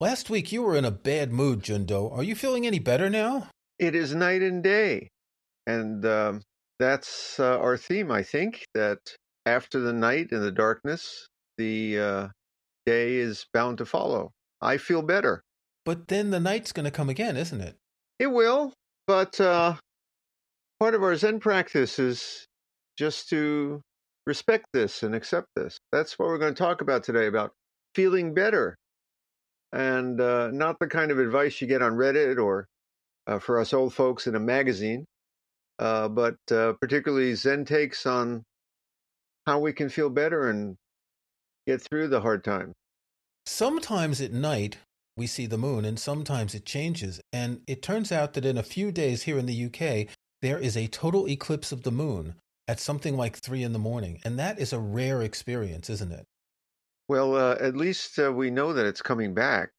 Last week you were in a bad mood, Jundo. Are you feeling any better now? It is night and day. And um, that's uh, our theme, I think, that after the night and the darkness, the uh, day is bound to follow. I feel better. But then the night's going to come again, isn't it? It will. But uh, part of our Zen practice is just to respect this and accept this. That's what we're going to talk about today about feeling better and uh, not the kind of advice you get on Reddit or uh, for us old folks in a magazine, uh, but uh, particularly Zen takes on how we can feel better and get through the hard time. Sometimes at night we see the moon, and sometimes it changes. And it turns out that in a few days here in the UK, there is a total eclipse of the moon at something like three in the morning. And that is a rare experience, isn't it? Well, uh, at least uh, we know that it's coming back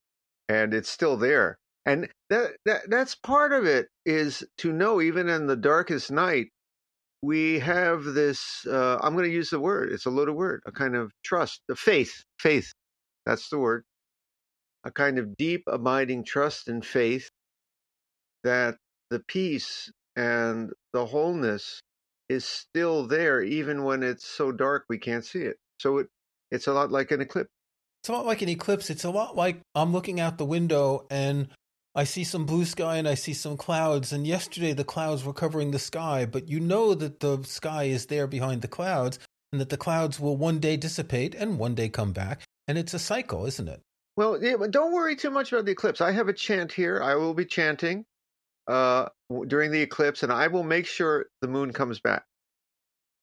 and it's still there and that, that that's part of it is to know even in the darkest night we have this uh, i'm going to use the word it's a loaded word a kind of trust the faith faith that's the word a kind of deep abiding trust and faith that the peace and the wholeness is still there even when it's so dark we can't see it so it it's a lot like an eclipse it's a lot like an eclipse it's a lot like i'm looking out the window and I see some blue sky and I see some clouds. And yesterday the clouds were covering the sky, but you know that the sky is there behind the clouds and that the clouds will one day dissipate and one day come back. And it's a cycle, isn't it? Well, don't worry too much about the eclipse. I have a chant here. I will be chanting uh, during the eclipse, and I will make sure the moon comes back.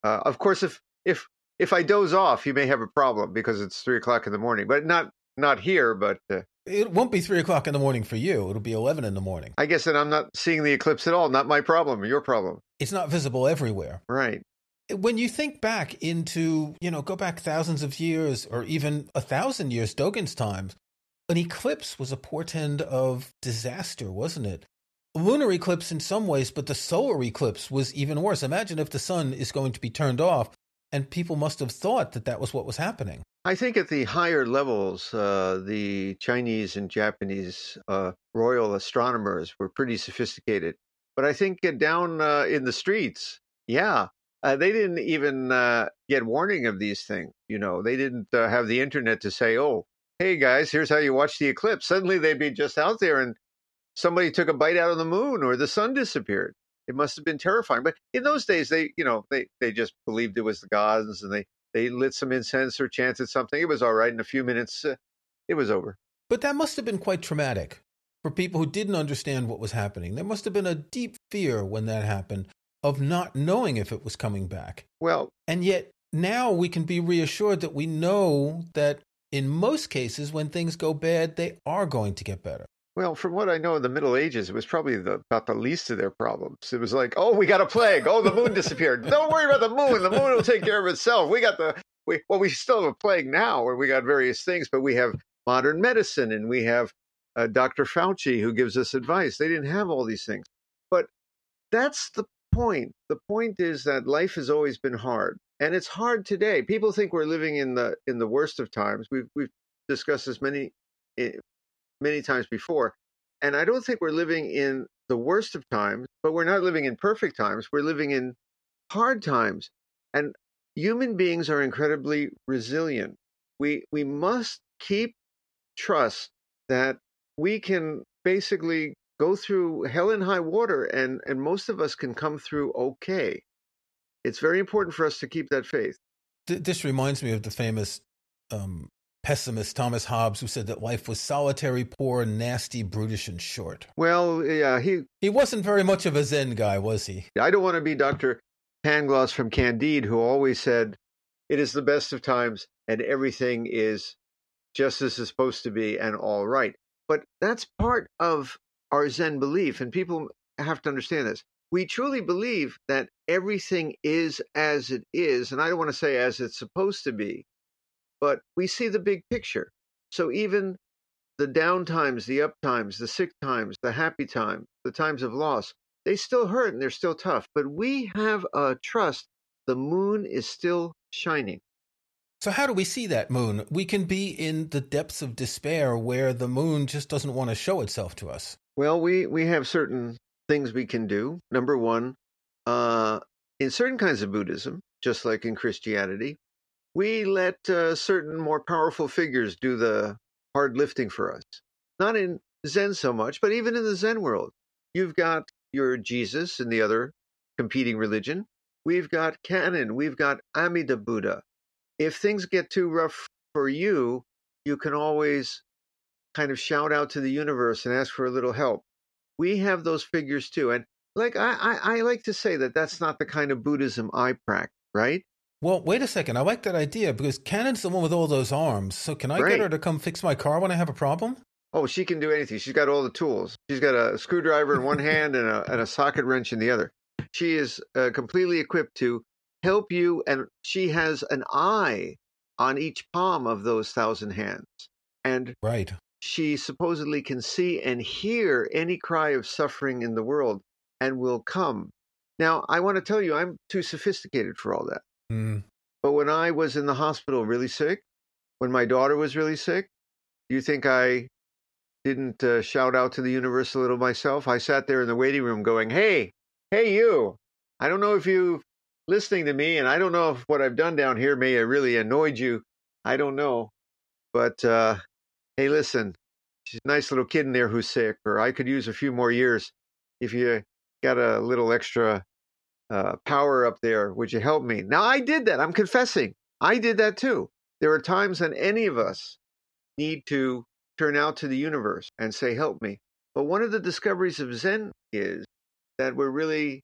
Uh, of course, if if if I doze off, you may have a problem because it's three o'clock in the morning. But not not here, but uh, it won't be three o'clock in the morning for you. It'll be eleven in the morning. I guess that I'm not seeing the eclipse at all. Not my problem. Your problem. It's not visible everywhere. Right. When you think back into, you know, go back thousands of years or even a thousand years, Dogen's times, an eclipse was a portend of disaster, wasn't it? A lunar eclipse in some ways, but the solar eclipse was even worse. Imagine if the sun is going to be turned off, and people must have thought that that was what was happening. I think at the higher levels, uh, the Chinese and Japanese uh, royal astronomers were pretty sophisticated. But I think down uh, in the streets, yeah, uh, they didn't even uh, get warning of these things. You know, they didn't uh, have the internet to say, "Oh, hey guys, here's how you watch the eclipse." Suddenly, they'd be just out there, and somebody took a bite out of the moon, or the sun disappeared. It must have been terrifying. But in those days, they, you know, they they just believed it was the gods, and they they lit some incense or chanted something. It was all right. In a few minutes, uh, it was over. But that must have been quite traumatic for people who didn't understand what was happening. There must have been a deep fear when that happened of not knowing if it was coming back. Well, and yet now we can be reassured that we know that in most cases, when things go bad, they are going to get better. Well, from what I know in the Middle Ages, it was probably the, about the least of their problems. It was like, oh, we got a plague. Oh, the moon disappeared. Don't worry about the moon. The moon will take care of itself. We got the, we, well, we still have a plague now where we got various things, but we have modern medicine and we have uh, Dr. Fauci who gives us advice. They didn't have all these things. But that's the point. The point is that life has always been hard. And it's hard today. People think we're living in the in the worst of times. We've we've discussed this many eh, many times before. And I don't think we're living in the worst of times, but we're not living in perfect times. We're living in hard times. And human beings are incredibly resilient. We we must keep trust that we can basically go through hell and high water and and most of us can come through okay. It's very important for us to keep that faith. This reminds me of the famous um, pessimist Thomas Hobbes who said that life was solitary, poor, nasty, brutish, and short. Well, yeah, he He wasn't very much of a Zen guy, was he? I don't want to be Dr. Pangloss from Candide, who always said, It is the best of times and everything is just as it's supposed to be and all right. But that's part of our Zen belief, and people have to understand this. We truly believe that everything is as it is, and I don't want to say as it's supposed to be, but we see the big picture. So even the down times, the up times, the sick times, the happy times, the times of loss, they still hurt and they're still tough. But we have a trust the moon is still shining. So, how do we see that moon? We can be in the depths of despair where the moon just doesn't want to show itself to us. Well, we, we have certain things we can do. Number one, uh, in certain kinds of Buddhism, just like in Christianity, we let uh, certain more powerful figures do the hard lifting for us. Not in Zen so much, but even in the Zen world. You've got your Jesus and the other competing religion. We've got Kannon. We've got Amida Buddha. If things get too rough for you, you can always kind of shout out to the universe and ask for a little help. We have those figures too. And like I, I, I like to say that that's not the kind of Buddhism I practice, right? Well, wait a second. I like that idea because Kannon's the one with all those arms. So can I Right. get her to come fix my car when I have a problem? Oh, she can do anything. She's got all the tools. She's got a screwdriver in one hand and a, and a socket wrench in the other. She is uh, completely equipped to help you, and she has an eye on each palm of those thousand hands. And Right. She supposedly can see and hear any cry of suffering in the world and will come. Now, I want to tell you, I'm too sophisticated for all that. Hmm. But when I was in the hospital really sick, when my daughter was really sick, do you think I didn't uh, shout out to the universe a little myself? I sat there in the waiting room going, hey, hey, you. I don't know if you're listening to me, and I don't know if what I've done down here may have really annoyed you. I don't know. But uh, hey, listen, she's a nice little kid in there who's sick, or I could use a few more years. If you got a little extra uh, power up there, would you help me? Now, I did that. I'm confessing. I did that too. There are times when any of us need to turn out to the universe and say, Help me. But one of the discoveries of Zen is that we're really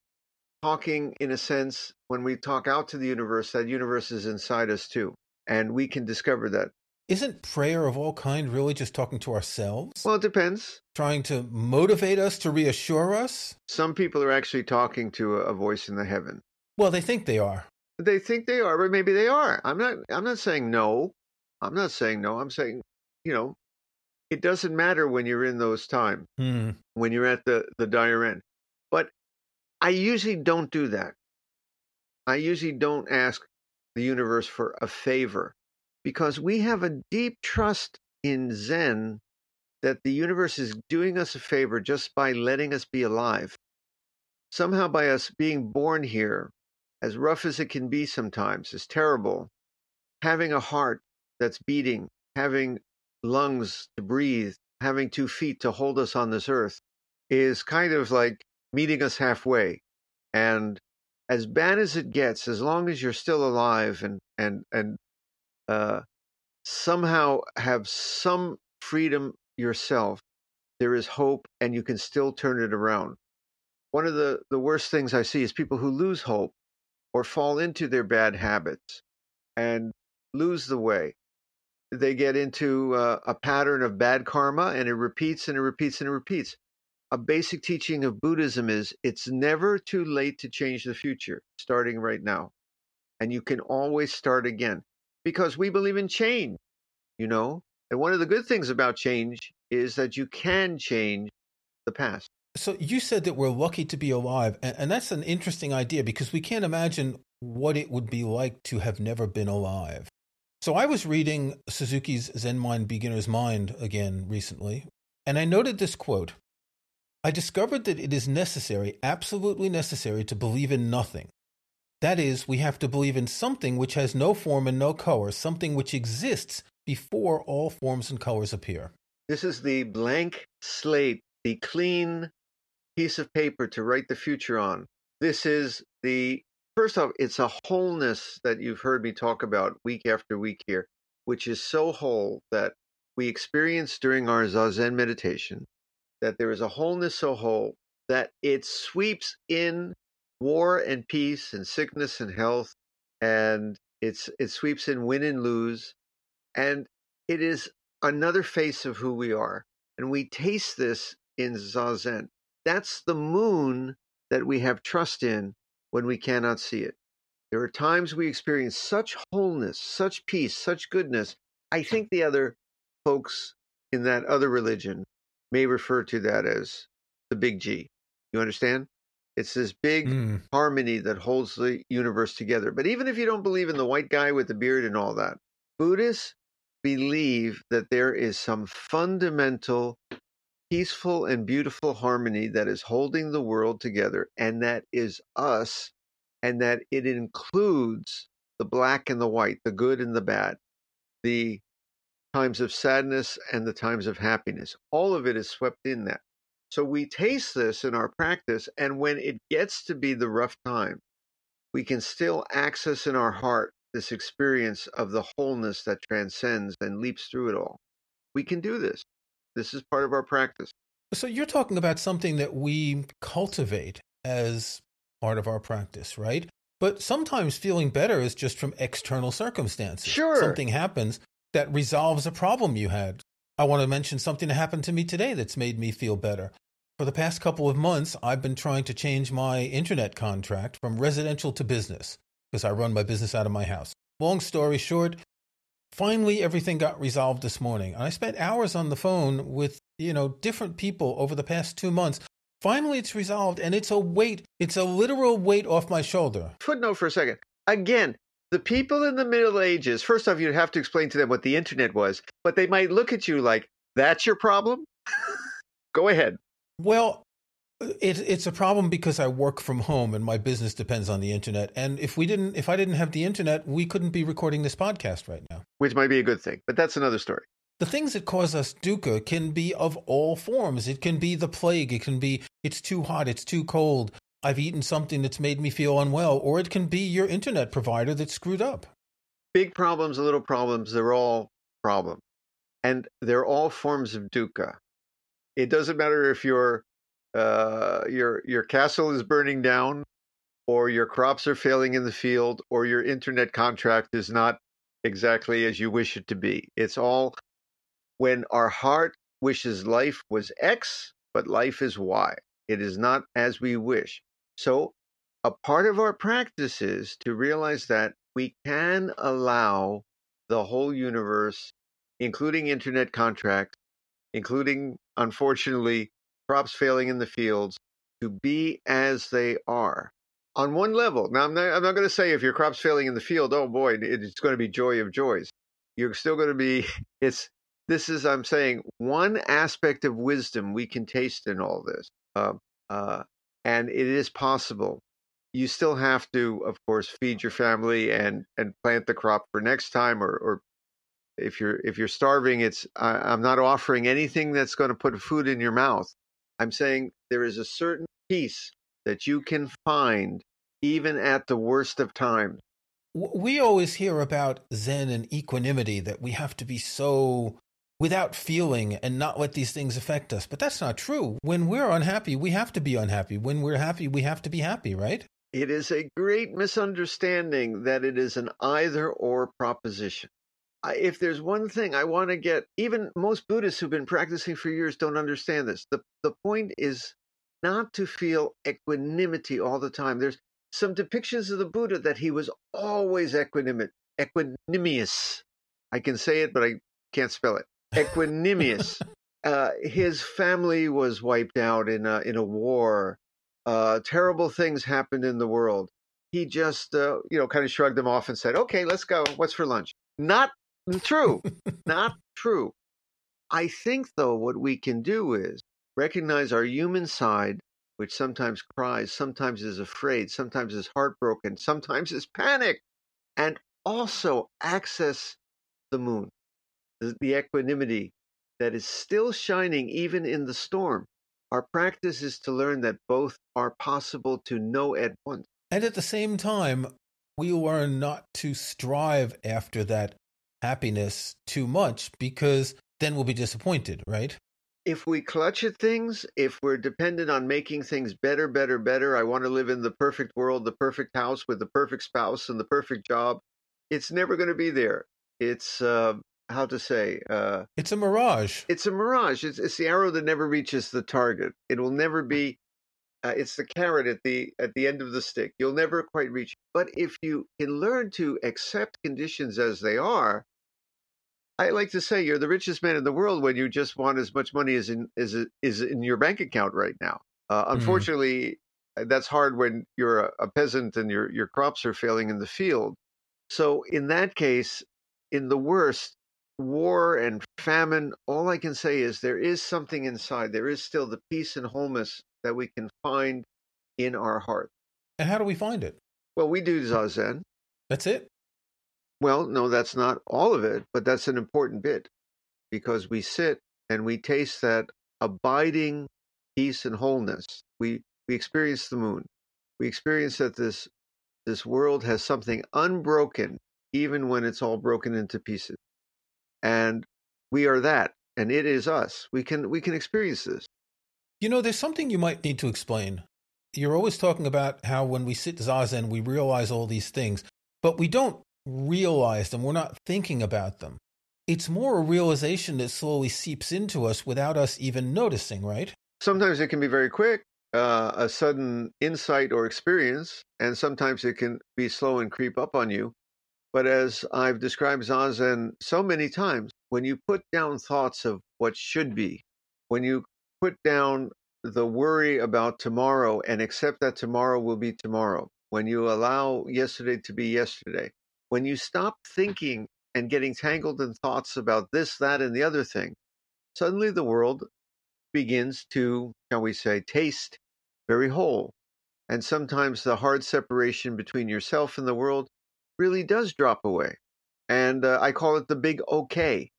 talking, in a sense, when we talk out to the universe, that universe is inside us too. And we can discover that. Isn't prayer of all kind really just talking to ourselves? Well, it depends. Trying to motivate us, to reassure us? Some people are actually talking to a, voice in the heaven. Well, they think they are. They think they are, but maybe they are. I'm not. I'm not saying no. I'm not saying no. I'm saying, you know, it doesn't matter when you're in those times. Hmm. when you're at the, the dire end. But I usually don't do that. I usually don't ask the universe for a favor because we have a deep trust in Zen that the universe is doing us a favor just by letting us be alive. Somehow, by us being born here, as rough as it can be sometimes, is terrible, having a heart that's beating, having lungs to breathe, having two feet to hold us on this earth is kind of like meeting us halfway. And as bad as it gets, as long as you're still alive and and and uh, somehow have some freedom yourself, there is hope, and you can still turn it around. One of the the worst things I see is people who lose hope or fall into their bad habits and lose the way they get into uh, a pattern of bad karma and it repeats and it repeats and it repeats. A basic teaching of Buddhism is it's never too late to change the future, starting right now. And you can always start again because we believe in change, you know? And one of the good things about change is that you can change the past. So you said that we're lucky to be alive, and, and that's an interesting idea because we can't imagine what it would be like to have never been alive. So I was reading Suzuki's Zen Mind Beginner's Mind again recently, and I noted this quote. I discovered that it is necessary, absolutely necessary, to believe in nothing. That is, we have to believe in something which has no form and no color, something which exists before all forms and colors appear. This is the blank slate, the clean piece of paper to write the future on. This is the, first off, it's a wholeness that you've heard me talk about week after week here. which is so whole that we experience during our Zazen meditation, that there is a wholeness so whole that it sweeps in war and peace and sickness and health, and it's it sweeps in win and lose, and it is another face of who we are. And we taste this in Zazen. That's the moon that we have trust in when we cannot see it. There are times we experience such wholeness, such peace, such goodness. I think the other folks in that other religion may refer to that as the big G. You understand? It's this big mm. harmony that holds the universe together. But even if you don't believe in the white guy with the beard and all that, Buddhists believe that there is some fundamental peaceful and beautiful harmony that is holding the world together, and that is us, and that it includes the black and the white, the good and the bad, the times of sadness and the times of happiness. All of it is swept in that. So we taste this in our practice, and when it gets to be the rough time, we can still access in our heart this experience of the wholeness that transcends and leaps through it all. We can do this. This is part of our practice. So you're talking about something that we cultivate as part of our practice, right? But sometimes feeling better is just from external circumstances. Sure. Something happens that resolves a problem you had. I want to mention something that happened to me today that's made me feel better. For the past couple of months, I've been trying to change my internet contract from residential to business because I run my business out of my house. Long story short, finally everything got resolved this morning. And I spent hours on the phone with, you know, different people over the past 2 months. Finally it's resolved and it's a weight, it's a literal weight off my shoulder. Footnote for a second. Again, the people in the Middle Ages, first off, you'd have to explain to them what the internet was, but they might look at you like, that's your problem? Go ahead. Well, it, it's a problem because I work from home and my business depends on the internet. And if we didn't, if I didn't have the internet, we couldn't be recording this podcast right now. Which might be a good thing, but that's another story. The things that cause us dukkha can be of all forms. It can be the plague. It can be it's too hot. It's too cold. I've eaten something that's made me feel unwell, or it can be your internet provider that's screwed up. Big problems, little problems, they're all problems. And they're all forms of dukkha. It doesn't matter if you're uh, your your castle is burning down, or your crops are failing in the field, or your internet contract is not exactly as you wish it to be. It's all when our heart wishes life was X, but life is Y. It is not as we wish. So, a part of our practice is to realize that we can allow the whole universe, including internet contracts, including, unfortunately, crops failing in the fields to be as they are on one level. Now, I'm not, I'm not going to say if your crop's failing in the field, oh boy, it's going to be joy of joys. You're still going to be, it's, this is, I'm saying, one aspect of wisdom we can taste in all this. Uh, uh, and it is possible. You still have to, of course, feed your family and, and plant the crop for next time or, or if you're if you're starving it's I, i'm not offering anything that's going to put food in your mouth I'm saying there is a certain peace that you can find even at the worst of times. We always hear about Zen and equanimity, that we have to be so without feeling and not let these things affect us. But that's not true. When we're unhappy, we have to be unhappy. When we're happy, we have to be happy, right? It is a great misunderstanding that it is an either or proposition if there's one thing I want to get, even most Buddhists who've been practicing for years don't understand this. The, the point is not to feel equanimity all the time. There's some depictions of the Buddha that he was always equanimous, equanimous. I can say it, but I can't spell it. Equanimous. uh, his family was wiped out in a, in a war. Uh, terrible things happened in the world. He just, uh, you know, kind of shrugged them off and said, "Okay, let's go. What's for lunch?" Not True. Not true. I think, though, what we can do is recognize our human side, which sometimes cries, sometimes is afraid, sometimes is heartbroken, sometimes is panicked, and also access the moon, the, the equanimity that is still shining even in the storm. Our practice is to learn that both are possible to know at once. And at the same time, we learn not to strive after that happiness too much because then we'll be disappointed, right? If we clutch at things, if we're dependent on making things better, better, better, I want to live in the perfect world, the perfect house with the perfect spouse and the perfect job, it's never going to be there. It's uh, how to say uh, it's a mirage. It's a mirage. It's, it's the arrow that never reaches the target. It will never be. Uh, it's the carrot at the at the end of the stick. You'll never quite reach. But if you can learn to accept conditions as they are, I like to say you're the richest man in the world when you just want as much money as in as is in your bank account right now. Uh, mm-hmm. unfortunately, mm. that's hard when you're a, a peasant and your your crops are failing in the field. So in that case, in the worst, war and famine, all I can say is there is something inside. There is still the peace and wholeness that we can find in our heart. And how do we find it? Well, we do Zazen. That's it? Well, no, that's not all of it, but that's an important bit because we sit and we taste that abiding peace and wholeness. We we experience the moon. We experience that this this world has something unbroken even when it's all broken into pieces and we are that and it is us. We can we can experience this. You know there's something you might need to explain. You're always talking about how when we sit zazen we realize all these things but we don't realize them. We're not thinking about them. It's more a realization that slowly seeps into us without us even noticing right? Sometimes it can be very quick uh, a sudden insight or experience and sometimes it can be slow and creep up on you but as I've described Zazen so many times, when you put down thoughts of what should be, when you put down the worry about tomorrow and accept that tomorrow will be tomorrow, when you allow yesterday to be yesterday, when you stop thinking and getting tangled in thoughts about this, that, and the other thing, suddenly the world begins to, shall we say, taste very whole. And sometimes the hard separation between yourself and the world really does drop away. And uh, I call it the big okay.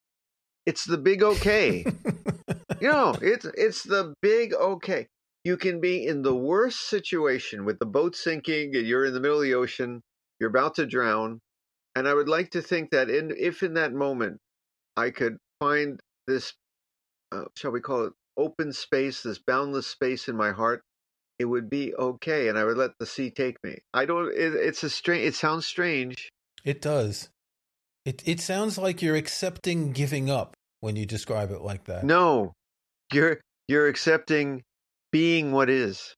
It's the big okay. you know, it's it's the big okay. You can be in the worst situation with the boat sinking and you're in the middle of the ocean, you're about to drown. And I would like to think that in, if in that moment I could find this, uh, shall we call it, open space, this boundless space in my heart, it would be okay and I would let the sea take me. I don't it, it's a strange it sounds strange. It does. It it sounds like you're accepting giving up when you describe it like that. No. You're you're accepting being what is.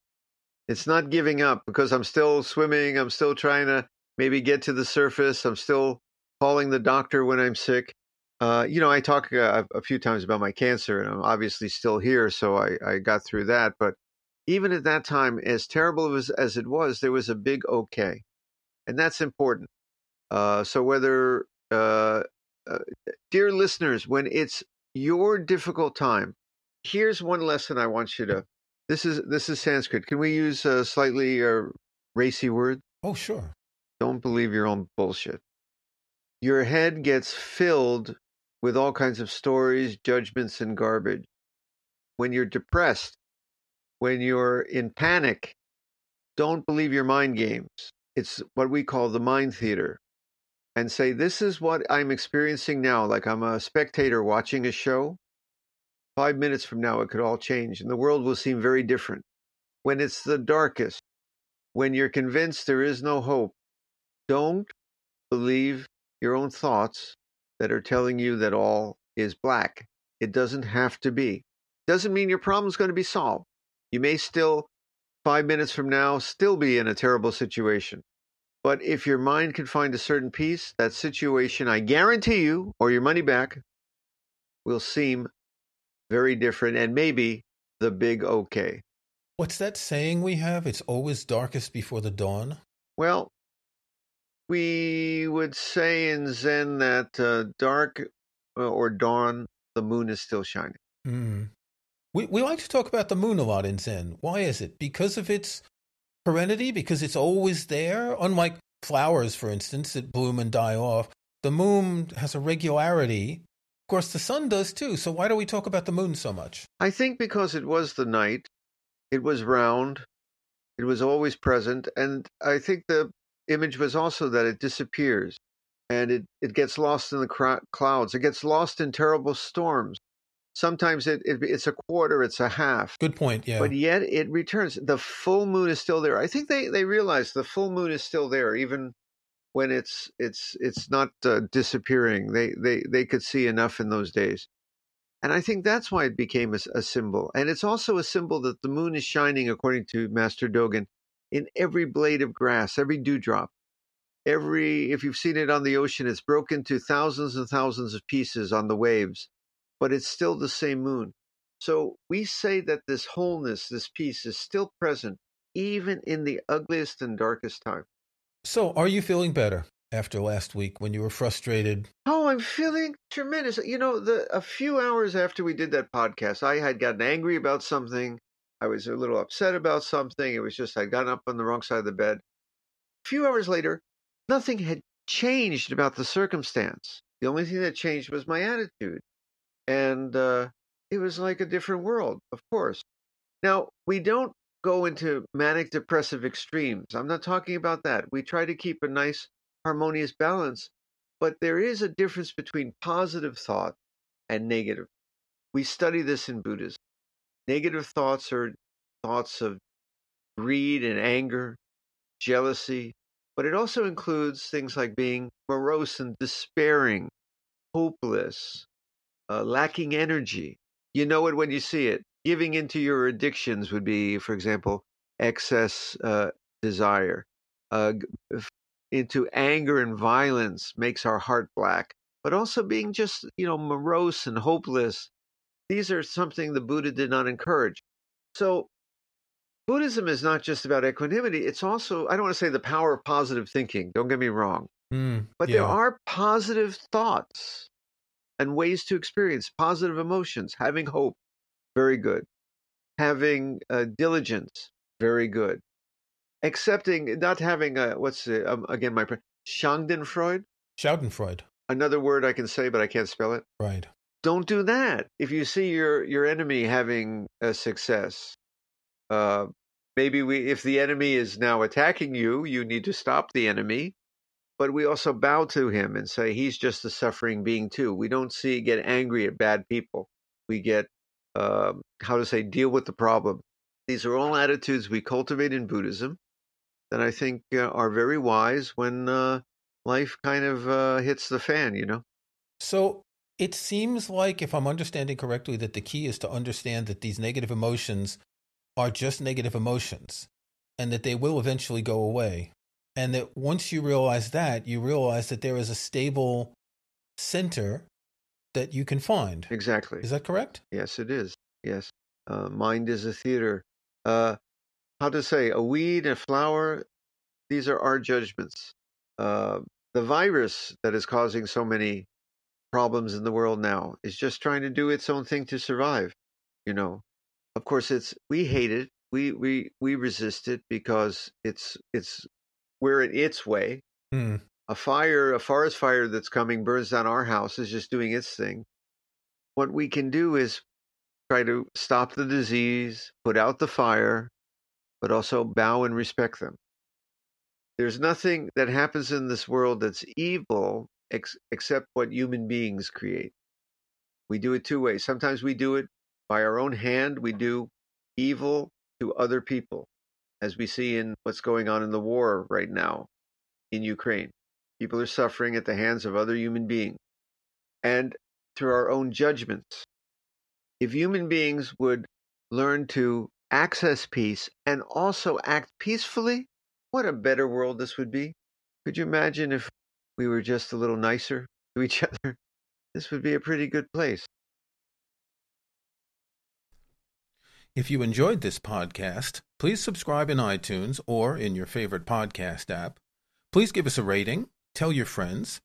It's not giving up because I'm still swimming, I'm still trying to maybe get to the surface, I'm still calling the doctor when I'm sick. Uh, you know, I talk uh, a few times about my cancer, and I'm obviously still here, so I, I got through that. But even at that time, as terrible as, as it was, there was a big okay. And that's important. Uh, so, whether, uh, uh, dear listeners, when it's your difficult time, here's one lesson I want you to. This is this is Sanskrit. Can we use a slightly uh, racy word? Oh, sure. Don't believe your own bullshit. Your head gets filled with all kinds of stories, judgments, and garbage. When you're depressed, when you're in panic, don't believe your mind games. It's what we call the mind theater. And say, this is what I'm experiencing now, like I'm a spectator watching a show. Five minutes from now, it could all change, and the world will seem very different. When it's the darkest, when you're convinced there is no hope, don't believe your own thoughts that are telling you that all is black. It doesn't have to be. Doesn't mean your problem's going to be solved. You may still, five minutes from now, still be in a terrible situation. But if your mind can find a certain peace, that situation, I guarantee you, or your money back, will seem very different and maybe the big okay. What's that saying we have? It's always darkest before the dawn? Well, we would say in Zen that uh, dark uh, or dawn, the moon is still shining. Mm. We we like to talk about the moon a lot in Zen. Why is it? Because of its perennity, because it's always there. Unlike flowers, for instance, that bloom and die off, the moon has a regularity. Of course, the sun does too. So why do we talk about the moon so much? I think because it was the night, it was round, it was always present, and I think the image was also that it disappears. and it, it gets lost in the cr- clouds. It gets lost in terrible storms. Sometimes it, it it's a quarter, it's a half. Good point. Yeah. But yet it returns. The full moon is still there. I think they, they realize the full moon is still there, even when it's it's it's not uh, disappearing. They they they could see enough in those days, and I think that's why it became a, a symbol. And it's also a symbol that the moon is shining, according to Master Dogen, in every blade of grass, every dewdrop, every. If you've seen it on the ocean, it's broken to thousands and thousands of pieces on the waves but it's still the same moon. So we say that this wholeness, this peace is still present even in the ugliest and darkest time. So are you feeling better after last week when you were frustrated? Oh, I'm feeling tremendous. You know, the a few hours after we did that podcast, I had gotten angry about something. I was a little upset about something. It was just I'd gotten up on the wrong side of the bed. A few hours later, nothing had changed about the circumstance. The only thing that changed was my attitude and uh, it was like a different world, of course. Now, we don't go into manic depressive extremes. I'm not talking about that. We try to keep a nice, harmonious balance, but there is a difference between positive thought and negative. We study this in Buddhism. Negative thoughts are thoughts of greed and anger, jealousy, but it also includes things like being morose and despairing, hopeless, uh, lacking energy. You know it when you see it. Giving into your addictions would be, for example, excess uh, desire. Uh, into anger and violence makes our heart black. But also being just, you know, morose and hopeless. These are something the Buddha did not encourage. So Buddhism is not just about equanimity. It's also, I don't want to say the power of positive thinking. Don't get me wrong. Mm, but yeah. there are positive thoughts and ways to experience positive emotions. Having hope, very good. Having uh, diligence, very good. Accepting, not having a, what's the, um, again, my, Schadenfreude? Schadenfreude. Another word I can say, but I can't spell it. Right. Don't do that. If you see your, your enemy having a success, uh, maybe we, if the enemy is now attacking you, you need to stop the enemy but we also bow to him and say he's just a suffering being too. We don't see get angry at bad people. We get uh, how to say deal with the problem. These are all attitudes we cultivate in Buddhism that I think uh, are very wise when uh, life kind of uh, hits the fan. You know. So it seems like, if I'm understanding correctly, that the key is to understand that these negative emotions are just negative emotions, and that they will eventually go away and that once you realize that, you realize that there is a stable center that you can find. Exactly. Is that correct? Yes, it is. Yes. Uh, mind is a theater. Uh, how to say, a weed, a flower, these are our judgments. Uh, the virus that is causing so many problems in the world now is just trying to do its own thing to survive. You know, of course, it's we hate it. We we we resist it because it's it's we're in its way. Hmm. A fire, a forest fire that's coming burns down our house is just doing its thing. What we can do is try to stop the disease, put out the fire, but also bow and respect them. There's nothing that happens in this world that's evil ex- except what human beings create. We do it two ways. Sometimes we do it by our own hand, we do evil to other people as we see in what's going on in the war right now in Ukraine. People are suffering at the hands of other human beings and through our own judgments. If human beings would learn to access peace and also act peacefully, what a better world this would be. Could you imagine if we were just a little nicer to each other? This would be a pretty good place. If you enjoyed this podcast, please subscribe in iTunes or in your favorite podcast app. Please give us a rating, tell your friends.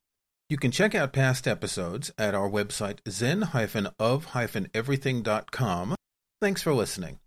You can check out past episodes at our website zen-of-everything.com. Thanks for listening.